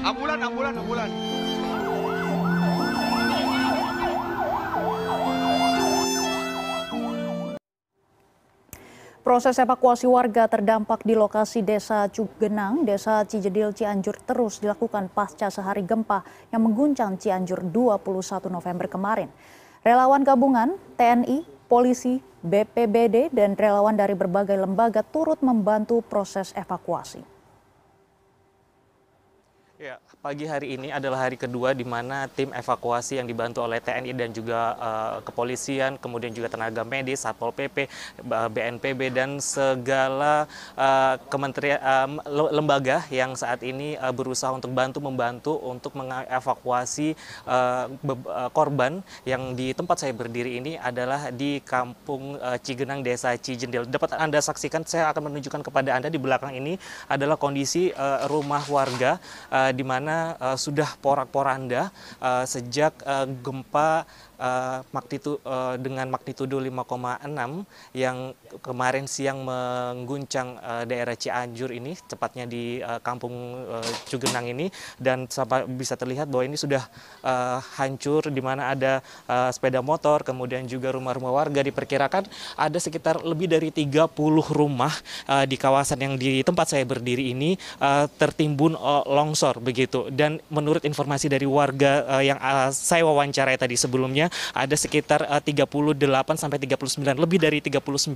Ambulan, ambulan, ambulan. Proses evakuasi warga terdampak di lokasi Desa Cugenang, Desa Cijedil, Cianjur terus dilakukan pasca sehari gempa yang mengguncang Cianjur 21 November kemarin. Relawan gabungan, TNI, polisi, BPBD, dan relawan dari berbagai lembaga turut membantu proses evakuasi. Ya, pagi hari ini adalah hari kedua di mana tim evakuasi yang dibantu oleh TNI dan juga uh, kepolisian, kemudian juga tenaga medis, Satpol PP, BNPB dan segala uh, kementerian uh, lembaga yang saat ini uh, berusaha untuk bantu membantu untuk mengevakuasi uh, korban yang di tempat saya berdiri ini adalah di Kampung uh, Cigenang Desa Cijendil. Dapat Anda saksikan saya akan menunjukkan kepada Anda di belakang ini adalah kondisi uh, rumah warga uh, di mana uh, sudah porak-poranda uh, sejak uh, gempa uh, magnitu, uh, dengan magnitudo 5,6 yang kemarin siang mengguncang uh, daerah Cianjur ini, tepatnya di uh, kampung uh, Cugenang ini, dan bisa terlihat bahwa ini sudah uh, hancur, di mana ada uh, sepeda motor, kemudian juga rumah-rumah warga. Diperkirakan ada sekitar lebih dari 30 rumah uh, di kawasan yang di tempat saya berdiri ini uh, tertimbun uh, longsor begitu. Dan menurut informasi dari warga uh, yang uh, saya wawancarai tadi sebelumnya, ada sekitar uh, 38 sampai 39 lebih dari 39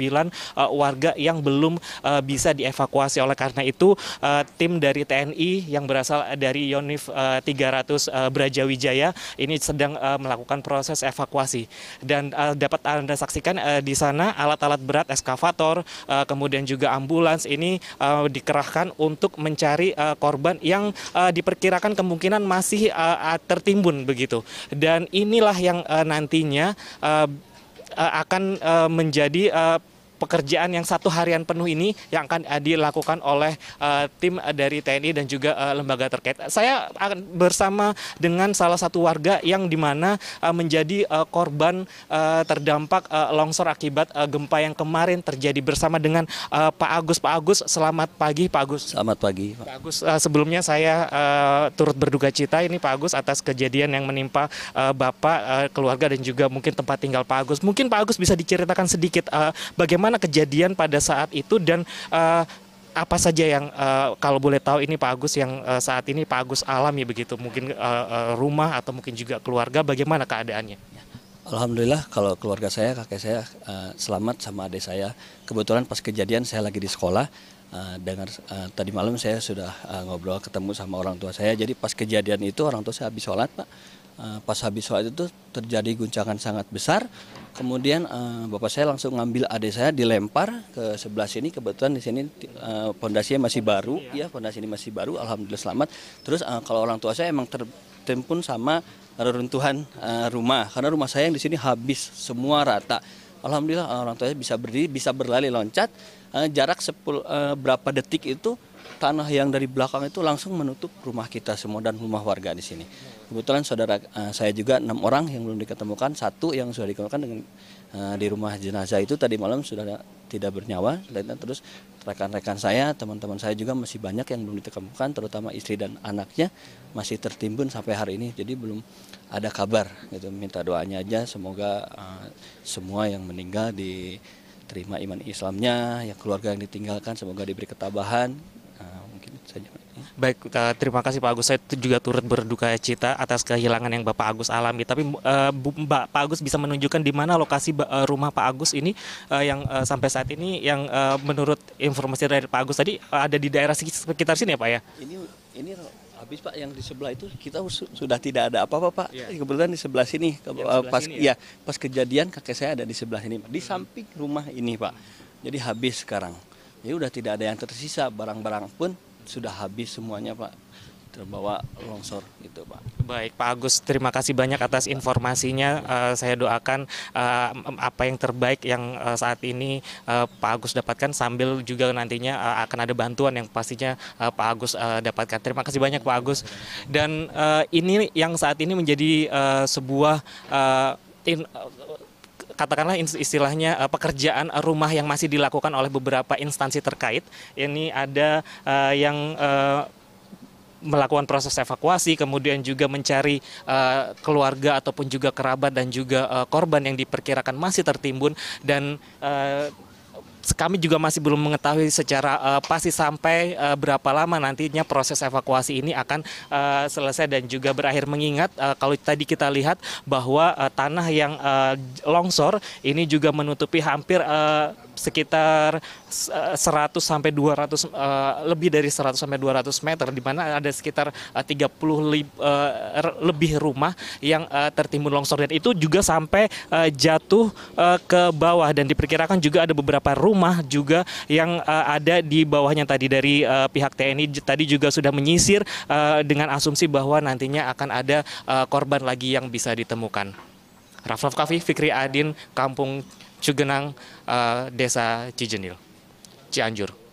uh, warga yang belum uh, bisa dievakuasi oleh karena itu uh, tim dari TNI yang berasal dari Yonif uh, 300 uh, Brajawijaya ini sedang uh, melakukan proses evakuasi dan uh, dapat Anda saksikan uh, di sana alat-alat berat eskavator uh, kemudian juga ambulans ini uh, dikerahkan untuk mencari uh, korban yang uh, diperkirakan kemungkinan masih uh, tertimbun begitu. Dan inilah yang uh, nantinya uh, akan uh, menjadi uh, pekerjaan yang satu harian penuh ini yang akan dilakukan oleh uh, tim dari TNI dan juga uh, lembaga terkait. Saya akan bersama dengan salah satu warga yang di mana uh, menjadi uh, korban uh, terdampak uh, longsor akibat uh, gempa yang kemarin terjadi bersama dengan uh, Pak Agus. Pak Agus, selamat pagi Pak Agus. Selamat pagi. Pak, Pak Agus, uh, sebelumnya saya uh, turut berduka cita ini Pak Agus atas kejadian yang menimpa uh, Bapak, uh, keluarga dan juga mungkin tempat tinggal Pak Agus. Mungkin Pak Agus bisa diceritakan sedikit uh, bagaimana bagaimana kejadian pada saat itu dan uh, apa saja yang uh, kalau boleh tahu ini Pak Agus yang uh, saat ini Pak Agus alami begitu? Mungkin uh, uh, rumah atau mungkin juga keluarga bagaimana keadaannya? Alhamdulillah kalau keluarga saya kakek saya uh, selamat sama adik saya. Kebetulan pas kejadian saya lagi di sekolah uh, dengar uh, tadi malam saya sudah uh, ngobrol ketemu sama orang tua saya. Jadi pas kejadian itu orang tua saya habis sholat Pak pas habis sholat itu terjadi guncangan sangat besar. Kemudian uh, bapak saya langsung ngambil adik saya dilempar ke sebelah sini. Kebetulan di sini uh, pondasinya masih baru. Ya pondasi ini masih baru. Alhamdulillah selamat. Terus uh, kalau orang tua saya emang tertimpun sama reruntuhan uh, rumah. Karena rumah saya yang di sini habis semua rata. Alhamdulillah orang tua saya bisa berdiri bisa berlari loncat. Uh, jarak sepul, uh, berapa detik itu tanah yang dari belakang itu langsung menutup rumah kita semua dan rumah warga di sini. Kebetulan saudara uh, saya juga enam orang yang belum diketemukan, satu yang sudah diketemukan dengan uh, di rumah jenazah itu tadi malam sudah tidak bernyawa. Dan terus rekan-rekan saya, teman-teman saya juga masih banyak yang belum ditemukan, terutama istri dan anaknya masih tertimbun sampai hari ini. Jadi belum ada kabar. Gitu. Minta doanya aja, semoga uh, semua yang meninggal diterima iman Islamnya, ya keluarga yang ditinggalkan semoga diberi ketabahan, saja. Baik, terima kasih Pak Agus. Saya juga turut berduka cita atas kehilangan yang Bapak Agus alami. Tapi uh, Mbak Pak Agus bisa menunjukkan di mana lokasi uh, rumah Pak Agus ini uh, yang uh, sampai saat ini yang uh, menurut informasi dari Pak Agus tadi uh, ada di daerah sekitar sini ya Pak ya? Ini ini habis Pak yang di sebelah itu kita sudah tidak ada apa-apa Pak. Ya. Kebetulan di sebelah sini ke, ya, pas sini, ya? ya pas kejadian kakek saya ada di sebelah sini Pak. Di hmm. samping rumah ini Pak. Jadi habis sekarang. Ya udah tidak ada yang tersisa barang-barang pun sudah habis semuanya Pak terbawa longsor gitu Pak. Baik Pak Agus, terima kasih banyak atas informasinya. Uh, saya doakan uh, apa yang terbaik yang uh, saat ini uh, Pak Agus dapatkan sambil juga nantinya uh, akan ada bantuan yang pastinya uh, Pak Agus uh, dapatkan. Terima kasih banyak Pak Agus. Dan uh, ini yang saat ini menjadi uh, sebuah uh, katakanlah istilahnya uh, pekerjaan rumah yang masih dilakukan oleh beberapa instansi terkait. Ini ada uh, yang uh, melakukan proses evakuasi, kemudian juga mencari uh, keluarga ataupun juga kerabat dan juga uh, korban yang diperkirakan masih tertimbun dan uh, kami juga masih belum mengetahui secara uh, pasti sampai uh, berapa lama nantinya proses evakuasi ini akan uh, selesai dan juga berakhir. Mengingat uh, kalau tadi kita lihat bahwa uh, tanah yang uh, longsor ini juga menutupi hampir uh, sekitar 100 sampai 200 uh, lebih dari 100 sampai 200 meter di mana ada sekitar uh, 30 li, uh, lebih rumah yang uh, tertimbun longsor. Dan itu juga sampai uh, jatuh uh, ke bawah. Dan diperkirakan juga ada beberapa rumah juga yang uh, ada di bawahnya tadi dari uh, pihak TNI tadi juga sudah menyisir uh, dengan asumsi bahwa nantinya akan ada uh, korban lagi yang bisa ditemukan. Raff Kafi, Fikri Adin, Kampung Cugenang, uh, Desa Cijenil, Cianjur.